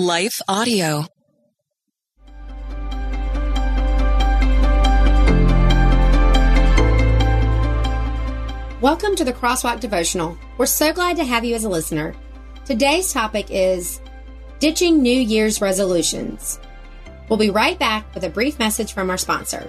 Life Audio. Welcome to the Crosswalk Devotional. We're so glad to have you as a listener. Today's topic is Ditching New Year's Resolutions. We'll be right back with a brief message from our sponsor.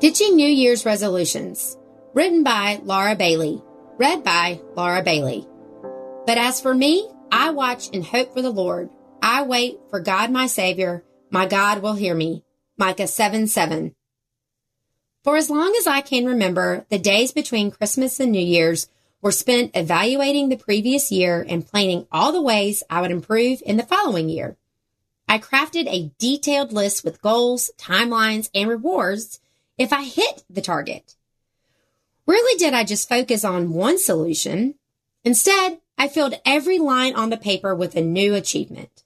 Ditching New Year's Resolutions. Written by Laura Bailey. Read by Laura Bailey. But as for me, I watch and hope for the Lord. I wait for God my Savior. My God will hear me. Micah 7 7. For as long as I can remember, the days between Christmas and New Year's were spent evaluating the previous year and planning all the ways I would improve in the following year. I crafted a detailed list with goals, timelines, and rewards if I hit the target. Rarely did I just focus on one solution. Instead, I filled every line on the paper with a new achievement.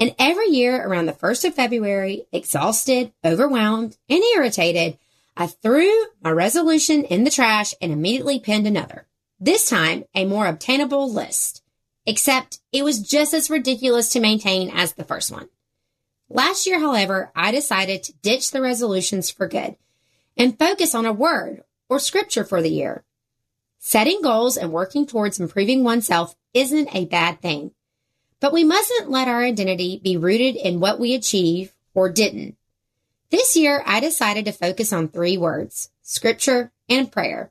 And every year around the 1st of February, exhausted, overwhelmed, and irritated, I threw my resolution in the trash and immediately penned another. This time, a more obtainable list. Except it was just as ridiculous to maintain as the first one. Last year, however, I decided to ditch the resolutions for good and focus on a word or scripture for the year. Setting goals and working towards improving oneself isn't a bad thing, but we mustn't let our identity be rooted in what we achieve or didn't. This year, I decided to focus on three words, scripture and prayer.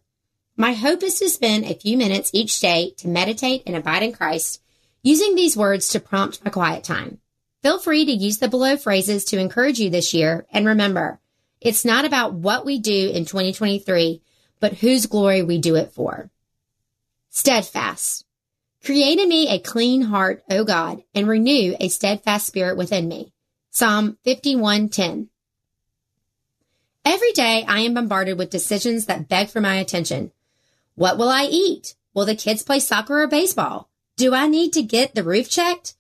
My hope is to spend a few minutes each day to meditate and abide in Christ, using these words to prompt my quiet time. Feel free to use the below phrases to encourage you this year, and remember, it's not about what we do in 2023, but whose glory we do it for. Steadfast. Create in me a clean heart, O God, and renew a steadfast spirit within me. Psalm 51:10. Every day I am bombarded with decisions that beg for my attention. What will I eat? Will the kids play soccer or baseball? Do I need to get the roof checked?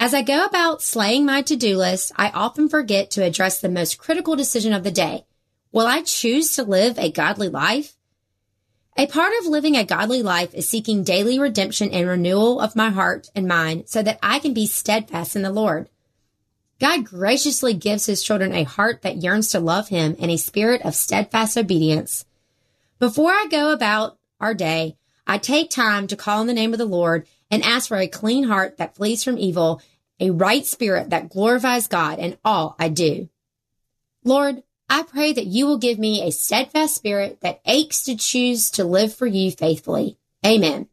As I go about slaying my to-do list, I often forget to address the most critical decision of the day. Will I choose to live a godly life? A part of living a godly life is seeking daily redemption and renewal of my heart and mind so that I can be steadfast in the Lord. God graciously gives his children a heart that yearns to love him and a spirit of steadfast obedience. Before I go about our day, I take time to call on the name of the Lord and ask for a clean heart that flees from evil, a right spirit that glorifies God in all I do. Lord, I pray that you will give me a steadfast spirit that aches to choose to live for you faithfully. Amen.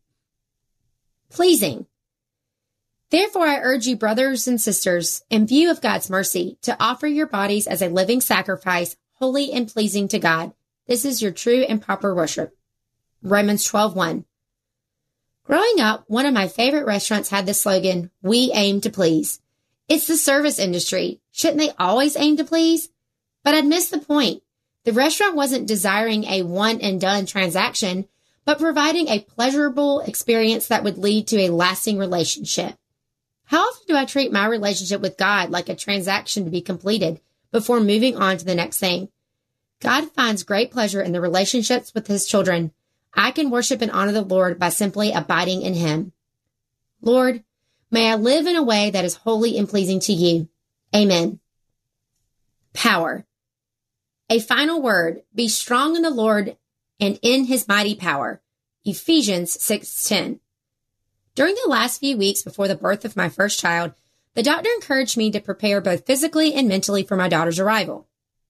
Pleasing. Therefore, I urge you, brothers and sisters, in view of God's mercy, to offer your bodies as a living sacrifice, holy and pleasing to God. This is your true and proper worship. Romans 12, 1. Growing up, one of my favorite restaurants had the slogan, We aim to please. It's the service industry. Shouldn't they always aim to please? But I'd missed the point. The restaurant wasn't desiring a one and done transaction, but providing a pleasurable experience that would lead to a lasting relationship. How often do I treat my relationship with God like a transaction to be completed before moving on to the next thing? God finds great pleasure in the relationships with his children. I can worship and honor the Lord by simply abiding in him. Lord, may I live in a way that is holy and pleasing to you. Amen. Power. A final word, be strong in the Lord and in his mighty power. Ephesians 6:10. During the last few weeks before the birth of my first child, the doctor encouraged me to prepare both physically and mentally for my daughter's arrival.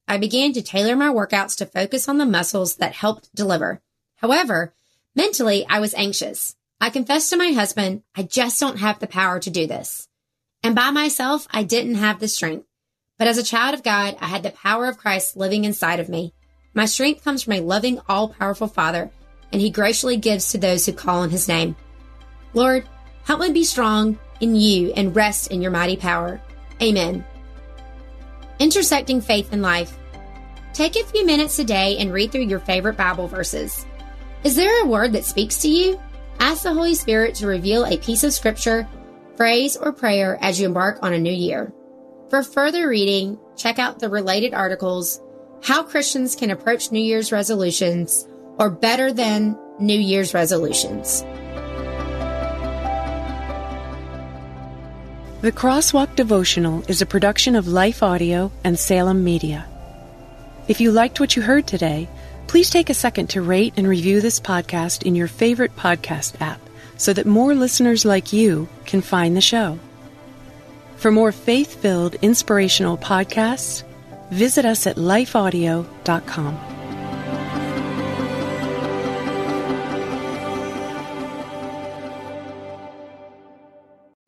I began to tailor my workouts to focus on the muscles that helped deliver. However, mentally, I was anxious. I confessed to my husband, I just don't have the power to do this. And by myself, I didn't have the strength. But as a child of God, I had the power of Christ living inside of me. My strength comes from a loving, all powerful Father, and He graciously gives to those who call on His name. Lord, help me be strong in you and rest in your mighty power. Amen. Intersecting faith and life. Take a few minutes a day and read through your favorite Bible verses. Is there a word that speaks to you? Ask the Holy Spirit to reveal a piece of scripture, phrase, or prayer as you embark on a new year. For further reading, check out the related articles, How Christians Can Approach New Year's Resolutions, or Better Than New Year's Resolutions. The Crosswalk Devotional is a production of Life Audio and Salem Media. If you liked what you heard today, please take a second to rate and review this podcast in your favorite podcast app so that more listeners like you can find the show. For more faith filled, inspirational podcasts, visit us at lifeaudio.com.